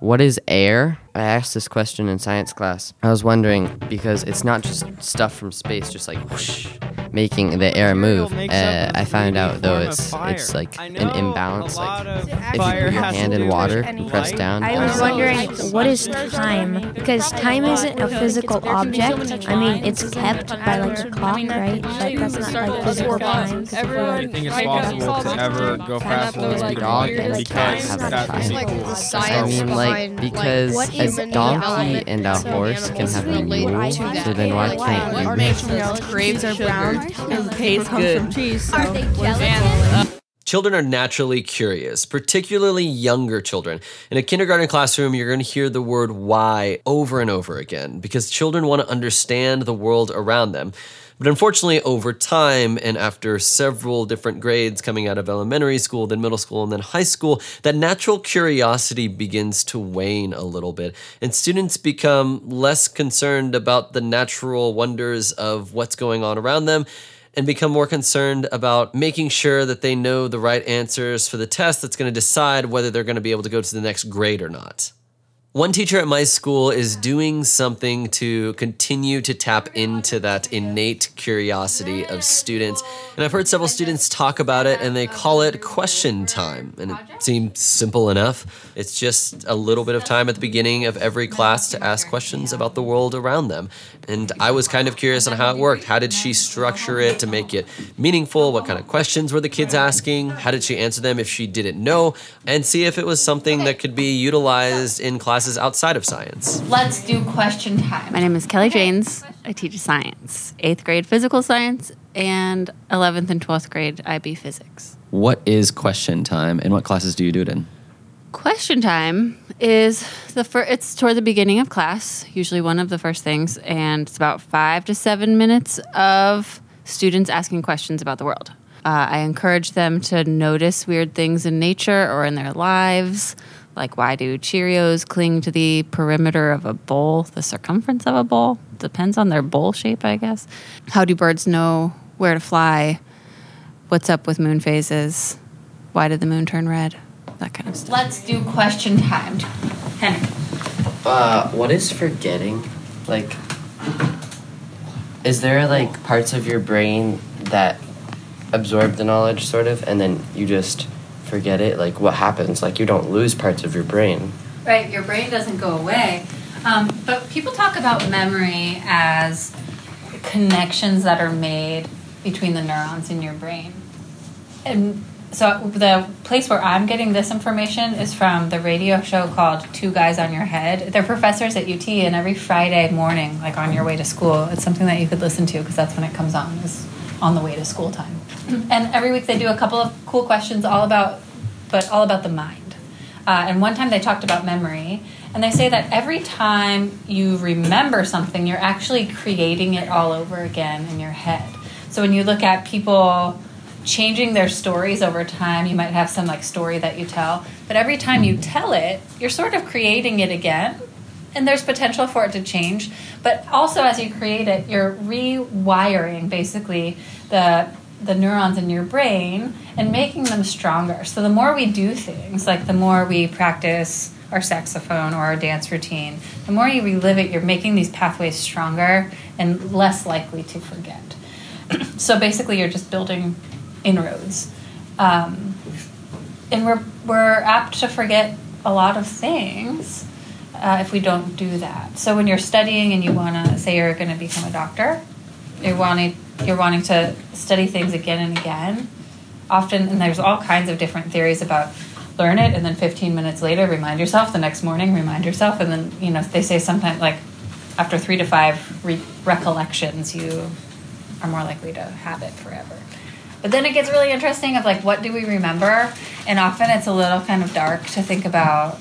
What is air? I asked this question in science class. I was wondering because it's not just stuff from space, just like whoosh, making the air move. Uh, I found out though it's it's like an imbalance. Like if you put your hand in water and press down. I was wondering, what is time? Because time isn't a physical object. I mean, it's kept by like a clock, right? But that's not like physical time. 'cause if we, I like, think it's possible to ever go faster than a a dog and a cat because have a time. like cool. the I science mean, like because what a is in the donkey element and a some horse can have a relate mule, to that. so then why can't what you? makes Grapes are brown and tastes good. cheese. Are they gelatin? Children are naturally curious, particularly younger children. In a kindergarten classroom, you're going to hear the word why over and over again because children want to understand the world around them. But unfortunately, over time, and after several different grades coming out of elementary school, then middle school, and then high school, that natural curiosity begins to wane a little bit. And students become less concerned about the natural wonders of what's going on around them and become more concerned about making sure that they know the right answers for the test that's going to decide whether they're going to be able to go to the next grade or not. One teacher at my school is doing something to continue to tap into that innate curiosity of students. And I've heard several students talk about it and they call it question time. And it seems simple enough. It's just a little bit of time at the beginning of every class to ask questions about the world around them. And I was kind of curious on how it worked. How did she structure it to make it meaningful? What kind of questions were the kids asking? How did she answer them if she didn't know? And see if it was something that could be utilized in classes outside of science. Let's do question time. My name is Kelley Janes. I teach science, eighth grade physical science, and 11th and 12th grade IB physics. What is question time and what classes do you do it in? Question time is the first, it's toward the beginning of class, usually one of the first things, and it's about five to seven minutes of students asking questions about the world. Uh, I encourage them to notice weird things in nature or in their lives, like why do Cheerios cling to the perimeter of a bowl, the circumference of a bowl? Depends on their bowl shape, I guess. How do birds know where to fly? What's up with moon phases? Why did the moon turn red? That kind of stuff. Let's do question time. Henry. Uh, what is forgetting? Like, is there like parts of your brain that absorb the knowledge, sort of, and then you just forget it? Like, what happens? Like, you don't lose parts of your brain. Right, your brain doesn't go away. Um, but people talk about memory as connections that are made between the neurons in your brain. And so the place where I'm getting this information is from the radio show called Two Guys on Your Head. They're professors at UT, and every Friday morning, like on your way to school, it's something that you could listen to because that's when it comes on, is on the way to school time. And every week they do a couple of cool questions all about, but all about the mind. Uh, and one time they talked about memory, and they say that every time you remember something, you're actually creating it all over again in your head. So when you look at people changing their stories over time, you might have some like story that you tell, but every time you tell it, you're sort of creating it again. And there's potential for it to change, but also as you create it, you're rewiring basically the the neurons in your brain and making them stronger. So the more we do things, like the more we practice our saxophone or our dance routine, the more you relive it, you're making these pathways stronger and less likely to forget. so basically, you're just building inroads. Um, and we're, we're apt to forget a lot of things uh, if we don't do that. So when you're studying and you want to say you're going to become a doctor, you want wanting you're wanting to study things again and again. Often, and there's all kinds of different theories about learn it and then 15 minutes later remind yourself. The next morning remind yourself, and then you know they say sometimes like after three to five re- recollections, you are more likely to have it forever. But then it gets really interesting of like what do we remember, and often it's a little kind of dark to think about.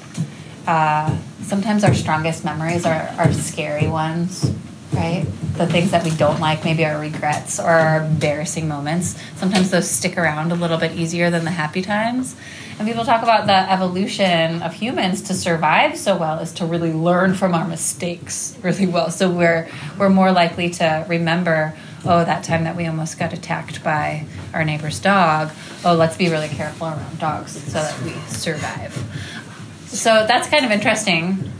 Uh, sometimes our strongest memories are, are scary ones, right? The things that we don't like, maybe our regrets or our embarrassing moments. Sometimes those stick around a little bit easier than the happy times. And people talk about the evolution of humans to survive so well is to really learn from our mistakes really well. So we're we're more likely to remember, oh, that time that we almost got attacked by our neighbor's dog. Oh, let's be really careful around dogs so that we survive. So that's kind of interesting.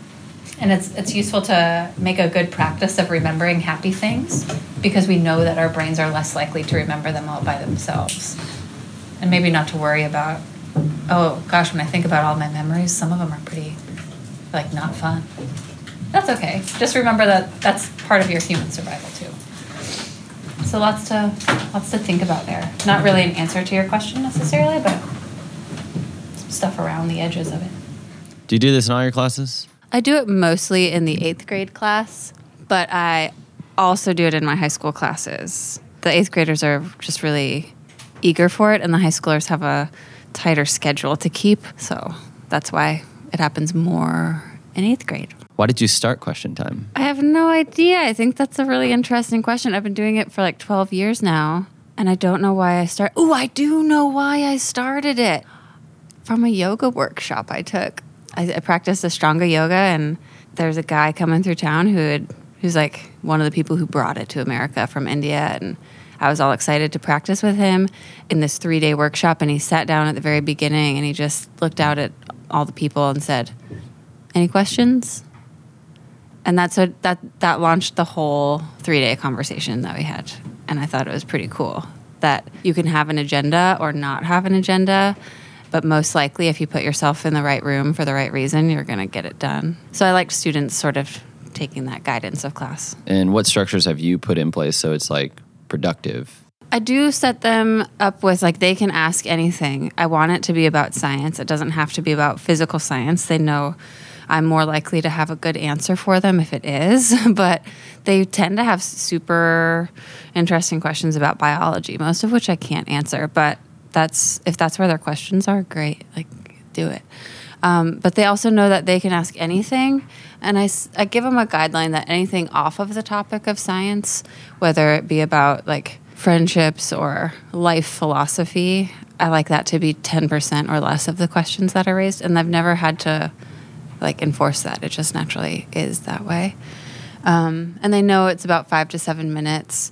And it's it's useful to make a good practice of remembering happy things because we know that our brains are less likely to remember them all by themselves. And maybe not to worry about oh gosh, when I think about all my memories, some of them are pretty like not fun. That's okay. Just remember that that's part of your human survival too. So lots to lots to think about there. Not really an answer to your question necessarily, but some stuff around the edges of it. Do you do this in all your classes? I do it mostly in the eighth grade class, but I also do it in my high school classes. The eighth graders are just really eager for it, and the high schoolers have a tighter schedule to keep. So that's why it happens more in eighth grade. Why did you start question time? I have no idea. I think that's a really interesting question. I've been doing it for like 12 years now, and I don't know why I start. Oh, I do know why I started it. From a yoga workshop I took. I, I practiced Ashtanga yoga, and there's a guy coming through town who had, who's like one of the people who brought it to America from India, and I was all excited to practice with him in this three day workshop. And he sat down at the very beginning, and he just looked out at all the people and said, "Any questions?" and that's what that that launched the whole three day conversation that we had and i thought it was pretty cool that you can have an agenda or not have an agenda but most likely if you put yourself in the right room for the right reason you're going to get it done so i like students sort of taking that guidance of class And what structures have you put in place so it's like productive? I do set them up with like they can ask anything. I want it to be about science. It doesn't have to be about physical science. They know I'm more likely to have a good answer for them if it is, but they tend to have super interesting questions about biology, most of which I can't answer, but that's if that's where their questions are, great. Like do it. Um, but they also know that they can ask anything. And I, I give them a guideline that anything off of the topic of science, whether it be about like friendships or life philosophy, I like that to be 10% or less of the questions that are raised. And I've never had to like enforce that. It just naturally is that way. Um, and they know it's about five to seven minutes.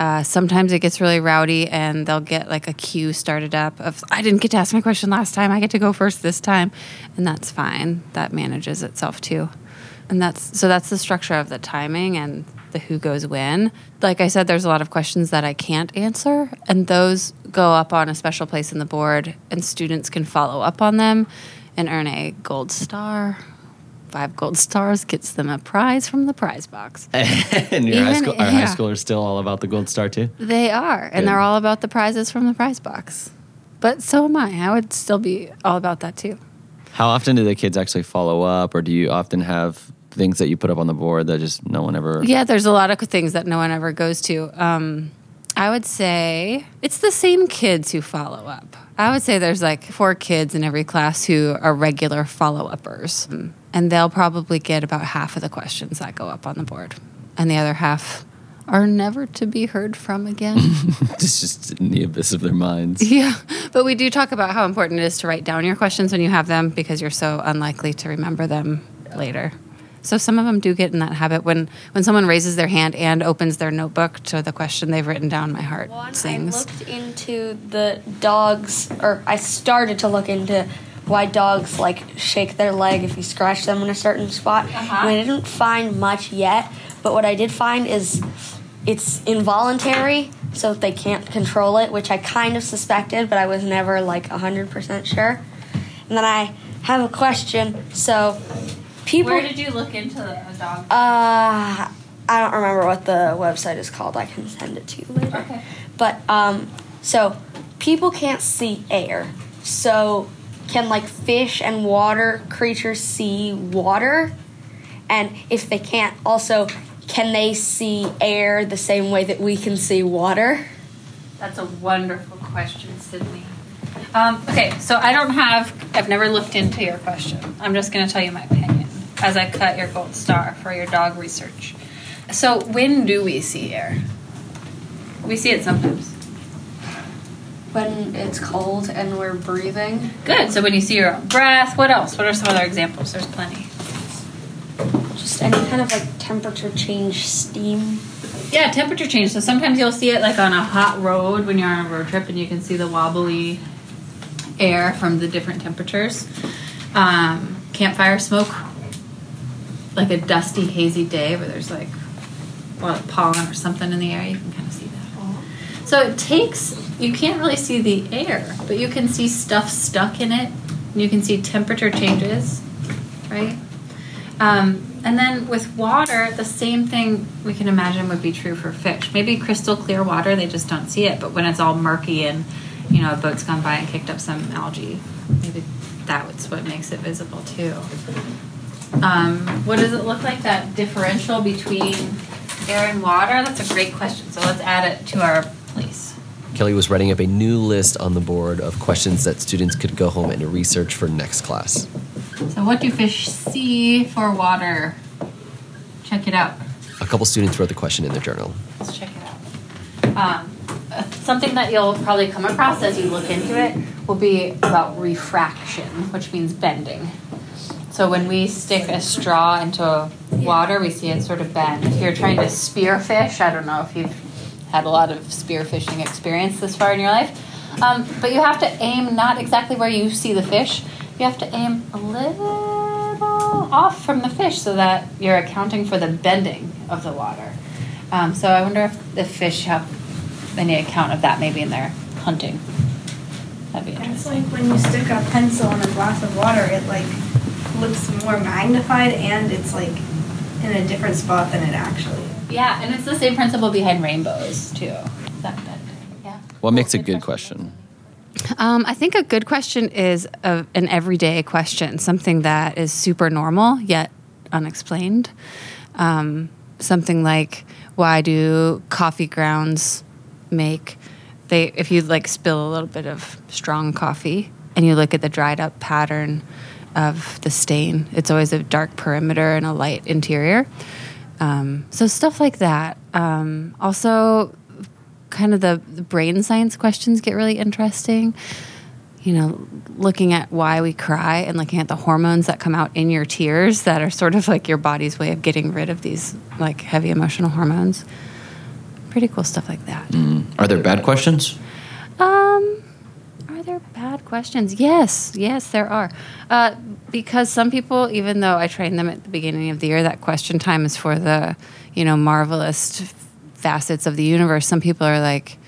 Uh, sometimes it gets really rowdy and they'll get like a queue started up of I didn't get to ask my question last time. I get to go first this time, and that's fine. That manages itself too, and that's so that's the structure of the timing and the who goes when. Like I said, there's a lot of questions that I can't answer, and those go up on a special place in the board, and students can follow up on them and earn a gold star. Five gold stars gets them a prize from the prize box. and your high school, our high yeah. schoolers still all about the gold star too? They are, and they're all about the prizes from the prize box. But so am I. I would still be all about that too. How often do the kids actually follow up, or do you often have things that you put up on the board that just no one ever? Yeah, there's a lot of things that no one ever goes to. Um, I would say it's the same kids who follow up. I would say there's like four kids in every class who are regular follow uppers, and they'll probably get about half of the questions that go up on the board, and the other half are never to be heard from again. It's just in the abyss of their minds. Yeah, but we do talk about how important it is to write down your questions when you have them because you're so unlikely to remember them later. So some of them do get in that habit when when someone raises their hand and opens their notebook to the question they've written down. My heart One, I looked into the dogs, or I started to look into why dogs like shake their leg if you scratch them in a certain spot. And I didn't find much yet, but what I did find is it's involuntary, so they can't control it, which I kind of suspected, but I was never like 100% sure. And then I have a question. So, people. Where did you look into a dog? Uh, I don't remember what the website is called. I can send it to you later. Okay. But um, so people can't see air. So can like fish and water creatures see water? And if they can't, also can they see air the same way that we can see water? That's a wonderful question, Sydney. Um, okay, so I don't have, I've never looked into your question. I'm just going to tell you my opinion as I cut your gold star for your dog research. So, when do we see air? We see it sometimes. When it's cold and we're breathing. Good. So, when you see your breath, what else? What are some other examples? There's plenty. Just any kind of like temperature change, steam. Yeah, temperature change. So sometimes you'll see it like on a hot road when you're on a road trip and you can see the wobbly air from the different temperatures. Um, campfire smoke, like a dusty, hazy day where there's like like pollen or something in the air, you can kind of see. So it takes you can't really see the air, but you can see stuff stuck in it. And you can see temperature changes, right? Um, and then with water, the same thing we can imagine would be true for fish. Maybe crystal clear water, they just don't see it. But when it's all murky and you know a boat's gone by and kicked up some algae, maybe that's what makes it visible too. Um, what does it look like that differential between air and water? That's a great question. So let's add it to our place. Kelley was writing up a new list on the board of questions that students could go home and research for next class. So, what do fish see for water? Check it out. A couple students wrote the question in their journal. Let's check it out. Um, uh, something that you'll probably come across as you look into it will be about refraction, which means bending. So when we stick a straw into water, we see it sort of bend. If you're trying to spear fish, I don't know if you've had a lot of spearfishing experience this far in your life, um, but you have to aim not exactly where you see the fish. You have to aim a little off from the fish so that you're accounting for the bending of the water. Um, so I wonder if the fish have any account of that maybe in their hunting. That'd be interesting. It's like when you stick a pencil in a glass of water, it like looks more magnified and it's like in a different spot than it actually. Yeah, and it's the same principle behind rainbows too. That bending. Yeah. What makes a good question? Um, I think a good question is a, an everyday question, something that is super normal yet unexplained. Um, something like, why do coffee grounds make they? If you like spill a little bit of strong coffee and you look at the dried up pattern of the stain, it's always a dark perimeter and a light interior. Um, so stuff like that. Um, also, kind of the, the brain science questions get really interesting. You know, looking at why we cry and looking at the hormones that come out in your tears that are sort of like your body's way of getting rid of these like heavy emotional hormones. Pretty cool stuff like that. Are there bad questions? Um, are there bad questions? Yes, yes, there are. Uh, because some people, even though I train them at the beginning of the year, that question time is for the, you know, marvelous facets of the universe. Some people are like,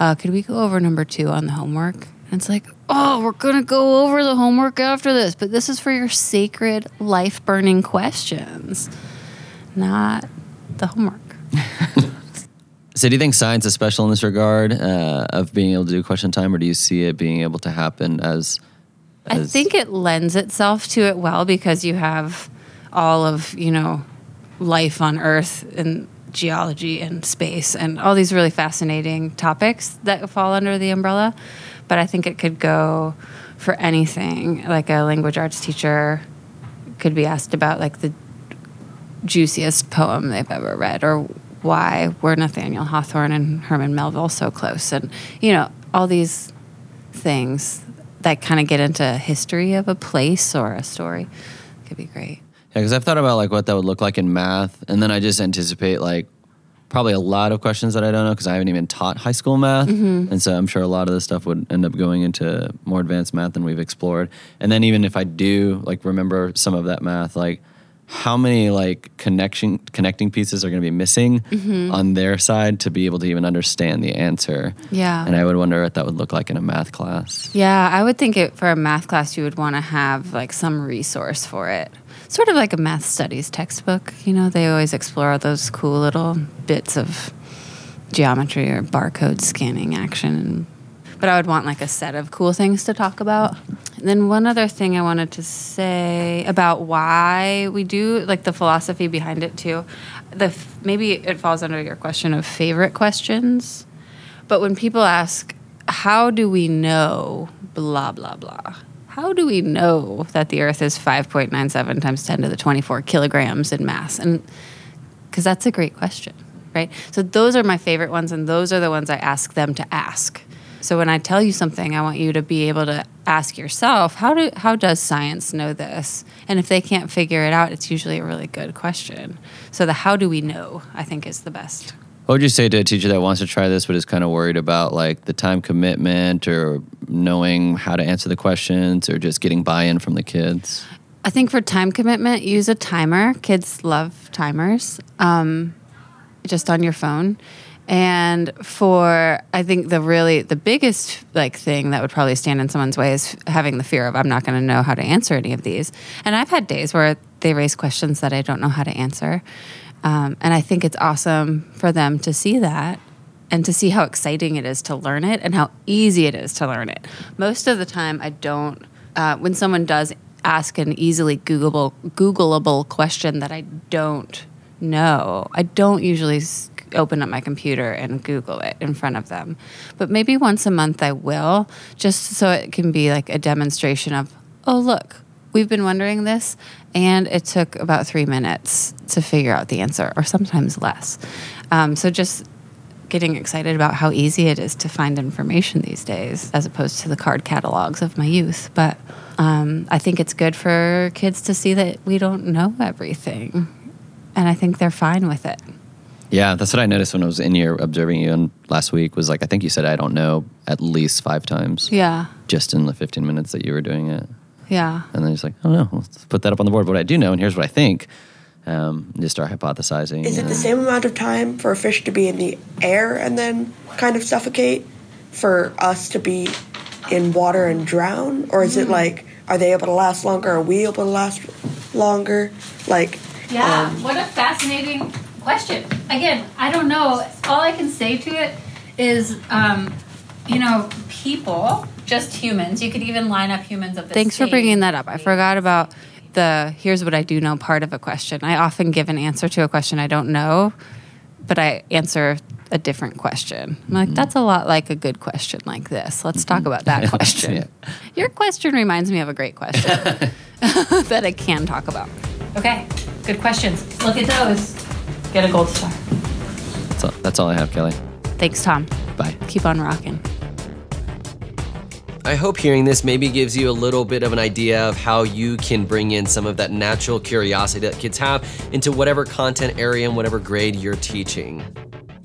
uh, "Could we go over number two on the homework?" And it's like, "Oh, we're gonna go over the homework after this, but this is for your sacred, life-burning questions, not the homework." So, do you think science is special in this regard uh, of being able to do question time, or do you see it being able to happen as? I think it lends itself to it well because you have all of, you know, life on Earth and geology and space and all these really fascinating topics that fall under the umbrella. But I think it could go for anything. Like a language arts teacher could be asked about like the juiciest poem they've ever read or why were Nathaniel Hawthorne and Herman Melville so close and you know all these things that kind of get into history of a place or a story could be great. Yeah, because I've thought about like what that would look like in math, and then I just anticipate like probably a lot of questions that I don't know because I haven't even taught high school math, mm-hmm. and so I'm sure a lot of this stuff would end up going into more advanced math than we've explored. And then even if I do like remember some of that math, like how many like connection connecting pieces are going to be missing mm-hmm. on their side to be able to even understand the answer? Yeah. and I would wonder what that would look like in a math class. Yeah, I would think it for a math class you would want to have like some resource for it. Sort of like a math studies textbook, you know, they always explore those cool little bits of geometry or barcode scanning action. But I would want like a set of cool things to talk about. And then one other thing I wanted to say about why we do like the philosophy behind it too. The f- maybe it falls under your question of favorite questions. But when people ask, how do we know blah, blah, blah? How do we know that the Earth is 5.97 times 10 to the 24 kilograms in mass? And because that's a great question, right? So those are my favorite ones, and those are the ones I ask them to ask. So when I tell you something, I want you to be able to ask yourself, how do how does science know this? And if they can't figure it out, it's usually a really good question. So the how do we know, I think, is the best. What would you say to a teacher that wants to try this but is kind of worried about like the time commitment or knowing how to answer the questions or just getting buy-in from the kids? I think for time commitment, use a timer. Kids love timers, um, just on your phone. And for I think the really the biggest like thing that would probably stand in someone's way is having the fear of I'm not going to know how to answer any of these. And I've had days where they raise questions that I don't know how to answer. Um, and I think it's awesome for them to see that and to see how exciting it is to learn it and how easy it is to learn it. Most of the time, I don't. Uh, when someone does ask an easily Googleable Googleable question that I don't know, I don't usually s- open up my computer and Google it in front of them. But maybe once a month I will, just so it can be like a demonstration of, oh look, we've been wondering this, and it took about three minutes to figure out the answer, or sometimes less. Um, so just getting excited about how easy it is to find information these days, as opposed to the card catalogs of my youth. But um, I think it's good for kids to see that we don't know everything, and I think they're fine with it. Yeah, that's what I noticed when I was in here observing you and last week was like I think you said I don't know at least five times Yeah, just in the 15 minutes that you were doing it. yeah. And then just like, oh no, let's put that up on the board. What I do know, and here's what I think. Um, just start hypothesizing. Is it the same amount of time for a fish to be in the air and then kind of suffocate for us to be in water and drown? Or is it like, are they able to last longer? Are we able to last longer? Like, Yeah, um, what a fascinating question. Again, I don't know. All I can say to it is, um, you know, people, just humans. You could even line up humans of the Thanks for bringing that up. I forgot about the here's what I do know part of a question. I often give an answer to a question I don't know, but I answer a different question. I'm like, that's a lot like a good question like this. Let's talk about that question. Yeah. Your question reminds me of a great question that I can talk about. Okay, good questions. Look at those. Get a gold star. That's all, that's all I have, Kelley. Thanks, Tom. Bye. Keep on rocking. I hope hearing this maybe gives you a little bit of an idea of how you can bring in some of that natural curiosity that kids have into whatever content area and whatever grade you're teaching.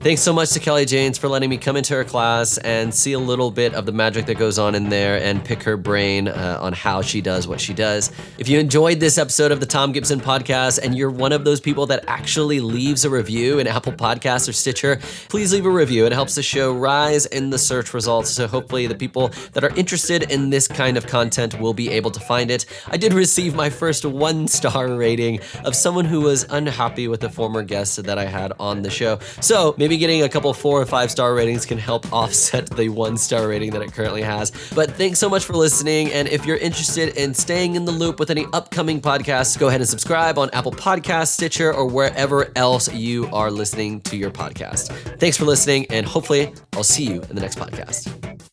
Thanks so much to Kelley Janes for letting me come into her class and see a little bit of the magic that goes on in there and pick her brain uh, on how she does what she does. If you enjoyed this episode of the Tom Gibson podcast and you're one of those people that actually leaves a review in Apple Podcasts or Stitcher, please leave a review. It helps the show rise in the search results. So hopefully, the people that are interested in this kind of content will be able to find it. I did receive my first one star rating of someone who was unhappy with a former guest that I had on the show. So maybe getting a couple four or five star ratings can help offset the one star rating that it currently has. But thanks so much for listening. And if you're interested in staying in the loop with any upcoming podcasts, go ahead and subscribe on Apple Podcasts, Stitcher, or wherever else you are listening to your podcast. Thanks for listening, and hopefully, I'll see you in the next podcast.